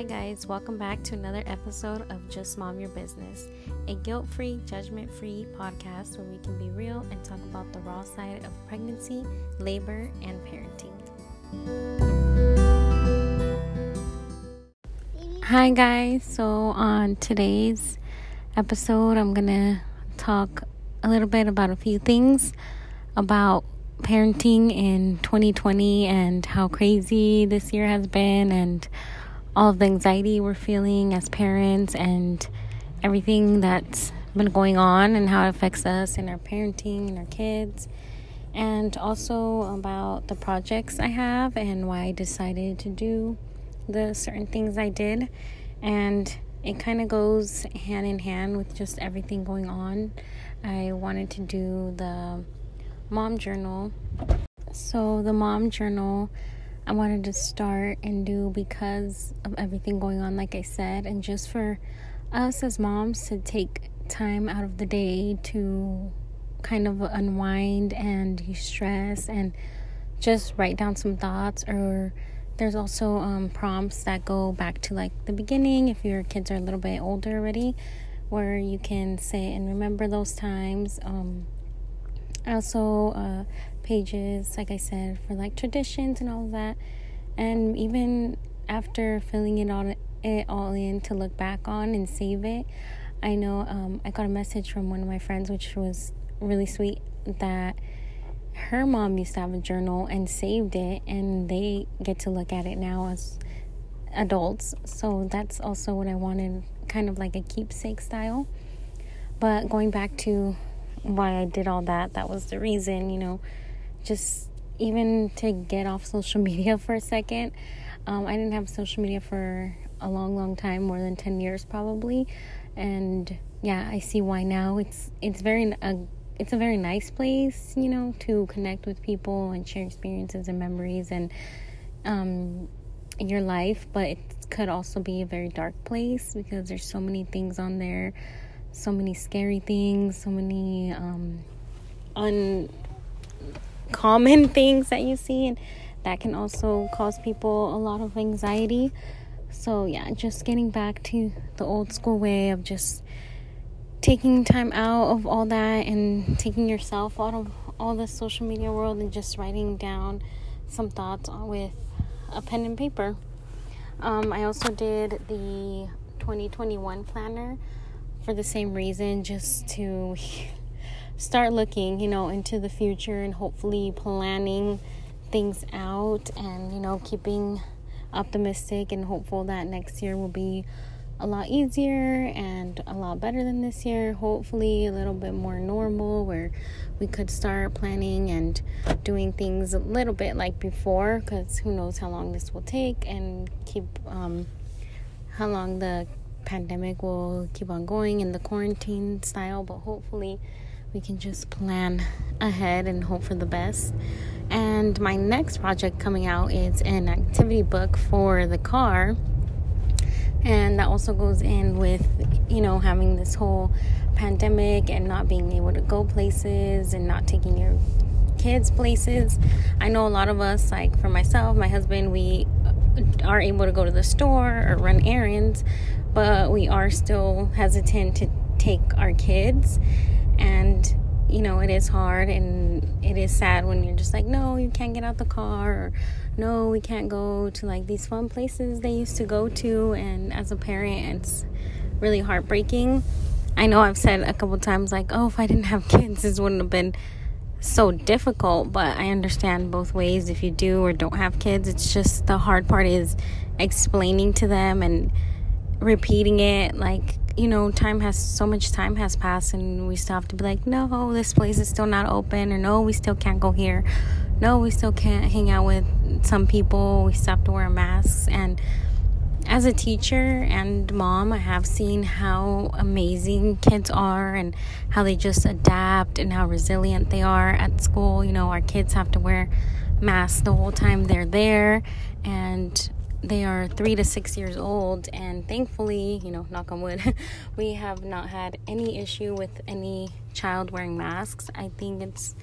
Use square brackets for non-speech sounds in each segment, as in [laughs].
Hi, guys, welcome back to another episode of Just Mom Your Business, a guilt free, judgment free podcast where we can be real and talk about the raw side of pregnancy, labor, and parenting. Hi, guys. So, on today's episode, I'm to talk a little bit about a few things about parenting in 2020 and how crazy this year has been and all of the anxiety we're feeling as parents and everything that's been going on and how it affects us and our parenting and our kids and also about the projects I have and why I decided to do the certain things I did and it kind of goes hand in hand with just everything going on. I wanted to do the mom journal. So, the mom journal I wanted to start and do because of everything going on, like I said, and just for us as moms to take time out of the day to kind of unwind and de-stress and just write down some thoughts or there's also um, prompts that go back to like the beginning if your kids are a little bit older already where you can say and remember those times. Um, also uh, pages like i said for like traditions and all that and even after filling it all it all in to look back on and save it i know um, i got a message from one of my friends which was really sweet that her mom used to have a journal and saved it and they get to look at it now as adults so that's also what i wanted kind of like a keepsake style but going back to why I did all that. That was the reason, you know, just even to get off social [laughs] media for a second. Um, I didn't have social media for a long, long time, more than 10 years probably. And yeah, I see why now. It's it's very uh, it's a very nice place, you know, to connect with people and share experiences and memories and um, your life, but it could also be a very dark place because there's so many things on there so many scary things, so many um, uncommon [laughs] things that you see, and that can also cause people a lot of anxiety. So, yeah, just getting back to the old school way of just taking time out of all that and taking yourself out of all the social media world and just writing down some thoughts with a pen and paper. Um, I also did the 2021 planner for the same reason, just to [laughs] start looking, you know, into the future and hopefully planning things out and, you know, keeping optimistic and hopeful that next year will be a lot easier and a lot better than this year. Hopefully, a little bit more normal where we could start planning and doing things a little bit like before because who knows how long this will take and keep um, how long the pandemic will keep on going in the quarantine style, but hopefully we can just plan ahead and hope for the best. And my next project coming out is an activity book for the car. And that also goes in with, you know, having this whole pandemic and not being able to go places and not taking your kids places. I know a lot of us, like for myself, my husband, we are able to go to the store or run errands, but we are still hesitant to take our kids and you know it is hard and it is sad when you're just like no you can't get out the car or no we can't go to like these fun places they used to go to. And as a parent it's really heartbreaking. I know i've said a couple times like oh if i didn't have [laughs] kids this wouldn't have been so difficult but i understand both ways. If you do or don't have kids it's just the hard part is explaining to them and repeating it like you know time has so much time has passed and we still have to be like no this place is still not open or no we still can't go here. No we still can't hang out with some people. We still have to wear masks. And as a teacher and mom i have seen how amazing kids are and how they just adapt and how resilient they are at school. You know our kids have to wear masks the whole time they're there. And they are three to six years old, and thankfully, you know, knock on wood, [laughs] we have not had any issue with any child wearing masks. I think it's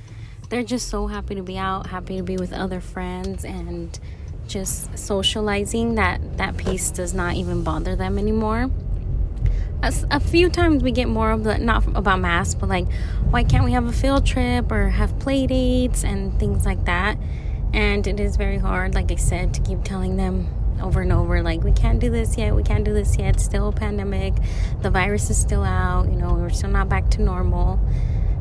they're just so happy to be out, happy to be with other friends, and just socializing that that piece does not even bother them anymore a, a few times we get more of the not about masks but like why can't we have a field trip or have play dates and things like that and it is very hard like i said to keep telling them over and over like we can't do this yet we can't do this yet still a pandemic the virus is still out you know we're still not back to normal.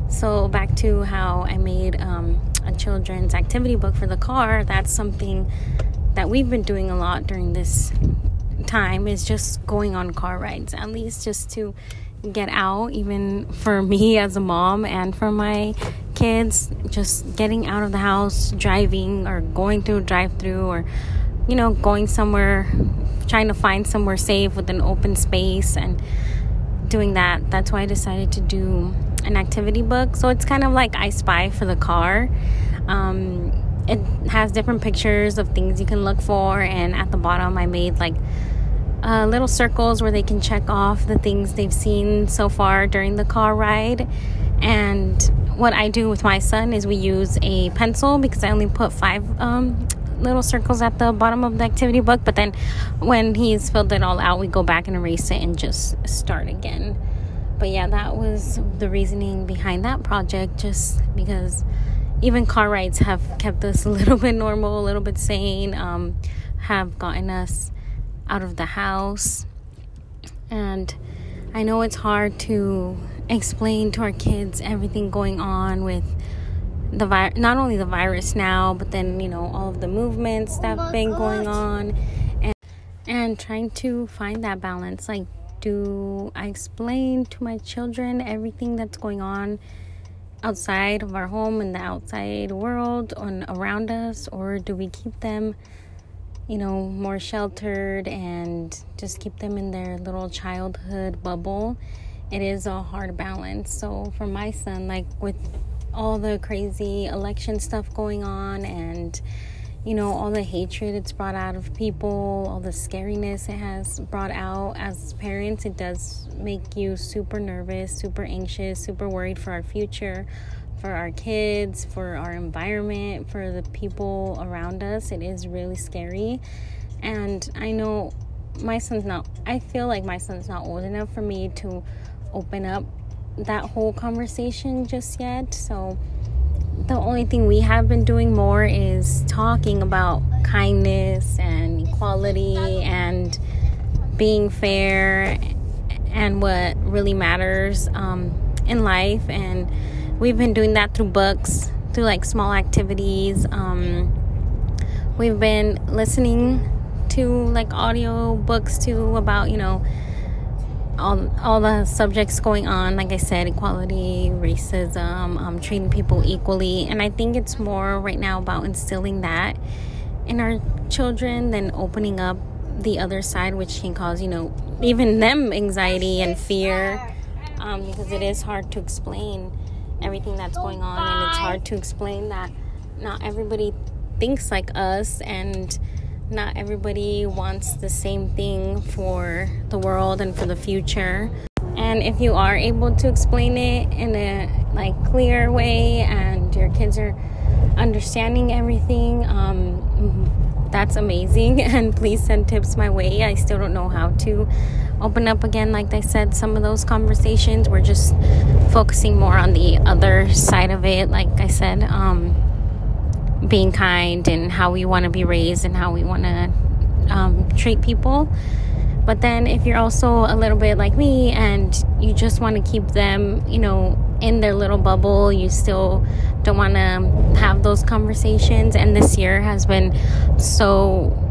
So back to how i made um, a children's activity book for the car that's something that we've been doing a lot during this time is just going on car rides at least just to get out even for [laughs] me as a mom and for my kids just getting out of the house driving or going through drive through or you know, going somewhere, trying to find somewhere safe with an open space and doing that. That's why I decided to do an activity book. So it's kind of like I Spy for the car. Um, it has different pictures of things you can look for, and at the bottom, I made like uh, little circles where they can check off the things they've seen so far during the car ride. And what I do with my son is we use a pencil because I only put five um, little circles at the bottom of the activity book, but then when he's filled it all out, we go back and erase it and just start again. But yeah, that was the reasoning behind that project, just because even car rides have kept us [laughs] a little bit normal, a little bit sane, um, have gotten us out of the house. And I know it's hard to explain to our kids everything going on with the vi- not only the virus now, but then you know all of the movements that've been going on, and and trying to find that balance. Like, do I explain to my children everything that's going on outside of our home in the outside world and around us, or do we keep them? you know, more sheltered and just keep them in their little childhood bubble. It is a hard balance. So for my son, like with all the crazy election stuff going on and you know all the hatred it's brought out of people all the scariness it has brought out as parents. It does make you super nervous super anxious super worried for our future for our kids for our environment for the people around us. It is really scary. And i know my son's not i feel like my son's not old enough for me to open up that whole conversation just yet. So the only thing we have been doing more is talking about kindness and equality and being fair and what really matters um, in life. And we've been doing that through books, through like small activities. Um, we've been listening to like audio books too about, you know, all all the subjects going on like i said equality racism um, treating people equally. And i think it's more right now about instilling that in our children than opening up the other side which can cause you know even them anxiety and fear um, because it is hard to explain everything that's going on and it's hard to explain that not everybody thinks like us and not everybody wants the same thing for the world and for the future. And if you are able to explain it in a like clear way and your kids are understanding everything, um, that's amazing. [laughs] And please send tips my way. I still don't know how to open up again. Like I said, some of those conversations we're just focusing more on the other side of it. Like I said, um, being kind and how we want to be raised and how we want to um, treat people. But then, if you're also a little bit like me and you just want to keep them, you know, in their little bubble, you still don't want to have those conversations. And this year has been so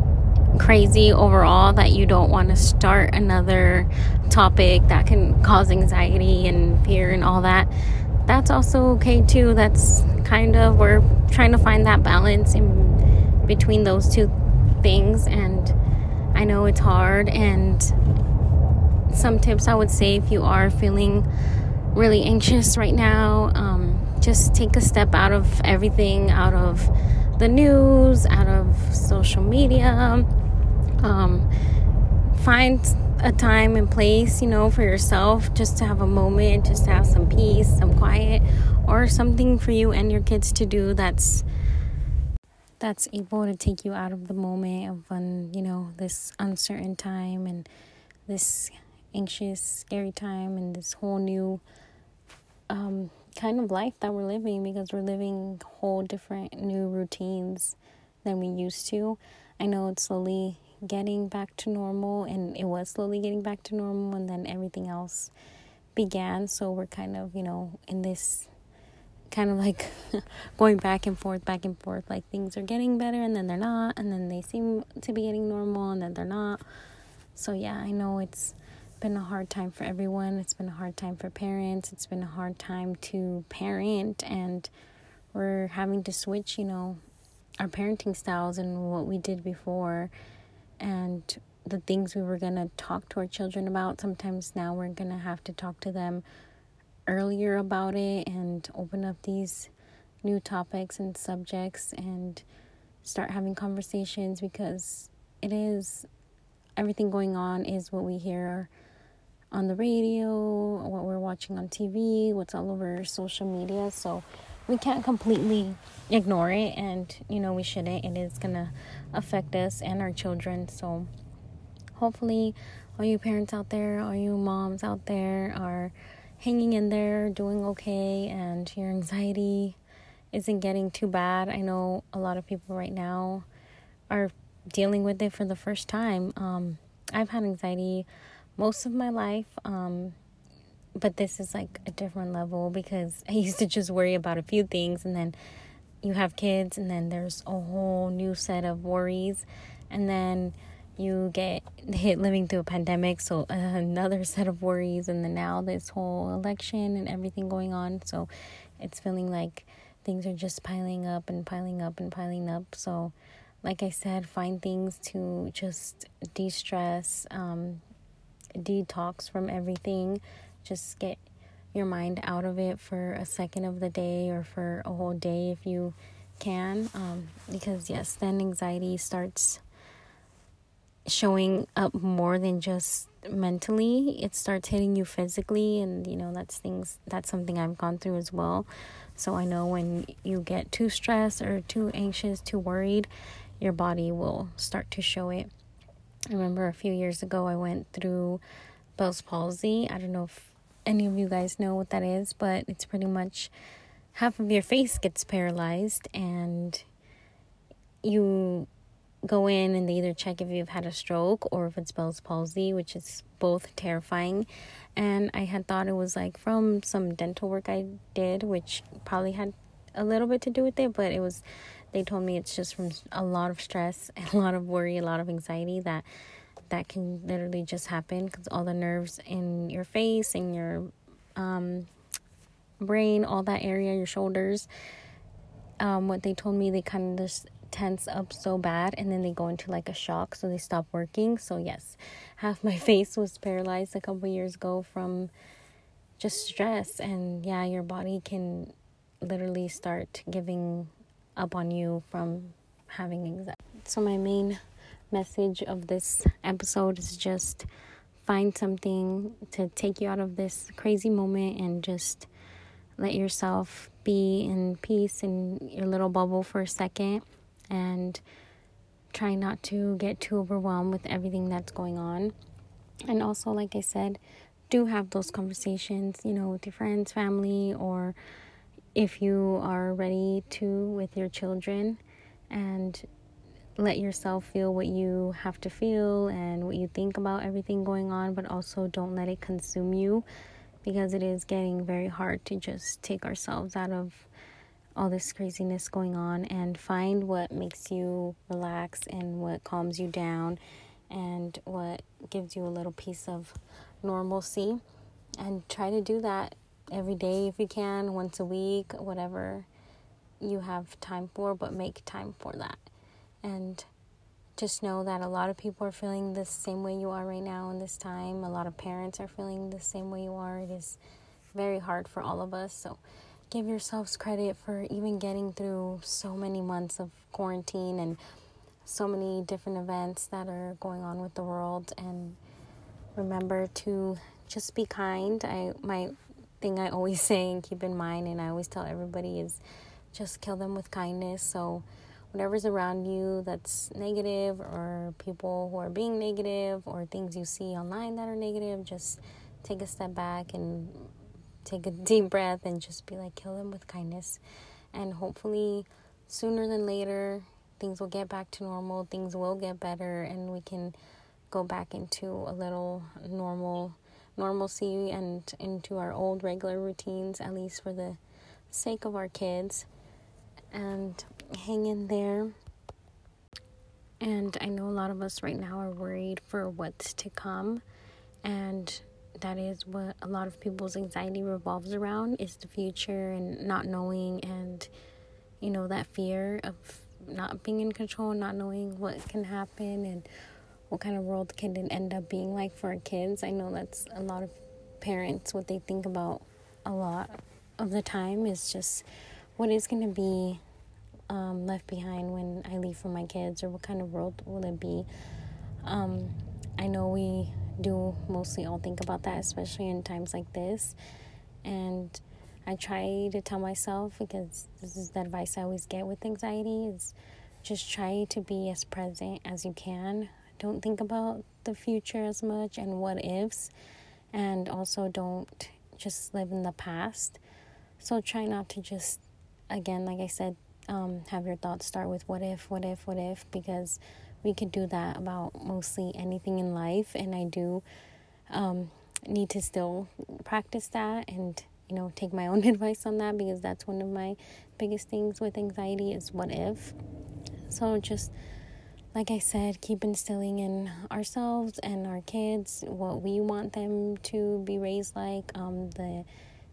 crazy overall that you don't want to start another topic that can cause anxiety and fear and all that that's also okay too. That's kind of we're trying to find that balance in between those two things and I know it's hard and some tips I would say if you are feeling really anxious right now, um, just take a step out of everything, out of the news, out of social media. Um, find a time and place, you know, for yourself, just to have a moment, just to have some peace, some quiet, or something for you and your kids to do that's that's able to take you out of the moment of un, you know this uncertain time and this anxious scary time and this whole new um, kind of life that we're living because we're living whole different new routines than we used to. I know it's slowly getting back to normal and it was slowly getting back to normal and then everything else began so we're kind of you know in this kind of like [laughs] going back and forth, back and forth. Like things are getting better and then they're not, and then they seem to be getting normal and then they're not. So, yeah, I know it's been a hard time for everyone. It's been a hard time for parents. It's been a hard time to parent, and we're having to switch, you know, our parenting styles and what we did before and the things we were going to talk to our children about. Sometimes now we're going to have to talk to them earlier about it and open up these new topics and subjects and start having conversations because it is everything going on is what we hear on the radio, what we're watching on TV, what's all over social media. So we can't completely ignore it, and you know, we shouldn't. It is gonna affect us and our children. So hopefully, all you parents out there, all you moms out there are hanging in there, doing okay, and your anxiety isn't getting too bad. I know a lot of people right now are dealing with it for the first time. Um, I've had anxiety most of my life, um, but this is like a different level because [laughs] I used to just worry about a few things, and then you have kids, and then there's a whole new set of worries, and then you get [laughs] hit living through a pandemic, so [laughs] another set of worries, and then now this whole election and everything going on. So it's feeling like things are just piling up and piling up and piling up. So, like I said, find things to just de stress, um, detox from everything. Just get your mind out of it for a second of the day or for a whole day if you can. Um, because, yes, then anxiety starts showing up more than just mentally. It starts hitting you physically and you know that's things that's something i've gone through as well. So i know when you get too stressed or too anxious too worried your body will start to show it. I remember a few years ago i went through bell's palsy. I don't know if any of you guys know what that is but it's pretty much half of your face gets paralyzed and you go in and they either check if you've had a stroke or if it's Bell's palsy, which is both terrifying. And I had thought it was like from some dental work I did, which probably had a little bit to do with it, but it was they told me it's just from a lot of stress, [laughs] a lot of worry, a lot of anxiety that that can literally just happen because all the nerves in your face and your um, brain, all that area, your shoulders. Um, what they told me, they kind of just tense up so bad and then they go into like a shock so they stop working so yes half my [laughs] face was paralyzed a couple years ago from just stress and yeah your body can literally start giving up on you from having anxiety so my main message of this episode is just find something to take you out of this crazy moment and just let yourself be in peace in your little bubble for a second and try not to get too overwhelmed with everything that's going on. And also, like I said, do have those conversations, you know, with your friends, family, or if you are ready to with your children and let yourself feel what you have to feel and what you think about everything going on, but also don't let it consume you because it is getting very hard to just take ourselves out of all this craziness going on and find what makes you relax and what calms you down and what gives you a little piece of normalcy. And try to do that every day if you can once a week whatever you have time for but make time for that and just know that a lot of people are feeling the same way you are right now in this time a lot of parents are feeling the same way you are it is very hard for all of us so give yourselves credit for even getting through so many months of quarantine and so many different events that are going on with the world and remember to just be kind. I my thing I always [laughs] say and keep in mind and I always tell everybody is just kill them with kindness. So whatever's around you that's negative or people who are being negative or things you see online that are negative, just take a step back and take a [laughs] deep breath and just be like, kill them with kindness. And hopefully, sooner than later, things will get back to normal, things will get better, and we can go back into a little normal normalcy and into our old regular routines, at least for the sake of our kids. And hang in there. And I know a lot of us right now are worried for what's to come. And that is what a lot of people's anxiety revolves around is the future and not knowing and you know that fear of not being in control, not knowing what can happen and what kind of world can it end up being like for our kids. I know that's a lot of parents what they think about a lot of the time is just what is going to be um, left behind when I leave for my kids, or what kind of world will it be? Um, I know we do mostly all think about that, especially in times like this. And I try to tell myself, because this is the advice I always get with anxiety, is just try to be as present as you can. Don't think about the future as much and what ifs. And also don't just live in the past. So try not to just, again, like I said, um, have your thoughts start with what if, what if, what if, because we could do that about mostly anything in life. And I do um, need to still practice that and, you know, take my [laughs] own advice on that because that's one of my biggest things with anxiety is what if. So just like I said, keep instilling in ourselves and our kids what we want them to be raised like, um, the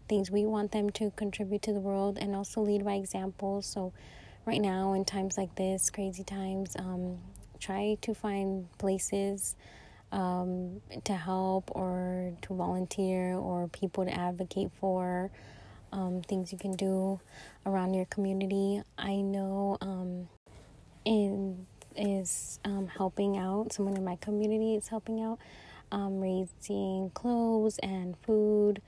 things we want them to contribute to the world and also lead by example. So, right now, in times like this, crazy times, um, try to find places um, to help or to volunteer or people to advocate for. Um, things you can do around your community. I know um, in is um, helping out. Someone in my community is helping out, um, raising clothes and food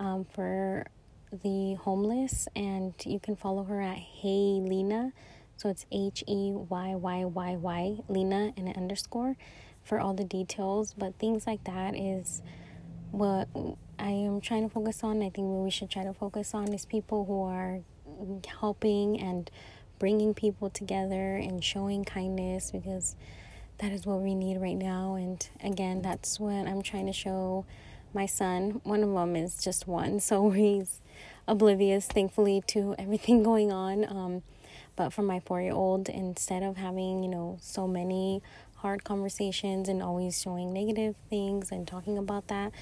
um, for the homeless, and you can follow her at Hey Lena. So it's H E Y Y Y Y Lena and an underscore for all the details. But things like that is what I am trying to focus on. I think what we should try to focus on is people who are helping and bringing people together and showing kindness because that is what we need right now. And again, that's what I'm trying to show my son. One of them is just one, so [laughs] he's oblivious, thankfully, to everything [laughs] going on. Um, but for my four year old, instead of having, you know, so many hard conversations and always showing negative things and talking about that,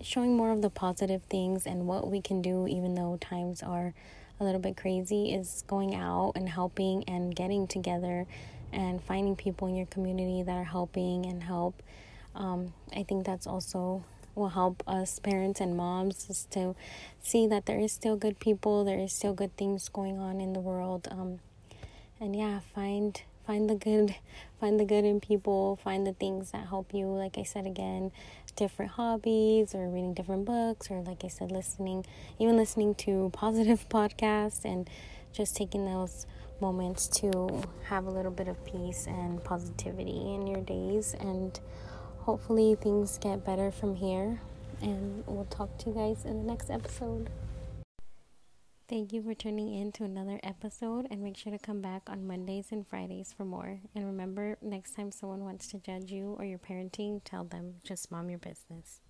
showing more of the positive things and what we can do, even though times are a little bit crazy, is going out and helping and getting together and finding people in your community that are helping and help. Um, I think that's also will help us parents and moms just to see that there is still good people, there is still good things going on in the world. Um, and yeah, find find the good, [laughs] find the good in people, find the things that help you. Like I said again, different hobbies or reading different books or like I said, listening, even listening to [laughs] positive podcasts and just taking those moments to have a little bit of peace and positivity in your days and hopefully things get better from here. And we'll talk to you guys in the next episode. Thank you for tuning in to another episode and make sure to come back on Mondays and Fridays for more. And remember, next time someone wants to judge you or your parenting, tell them just mom your business.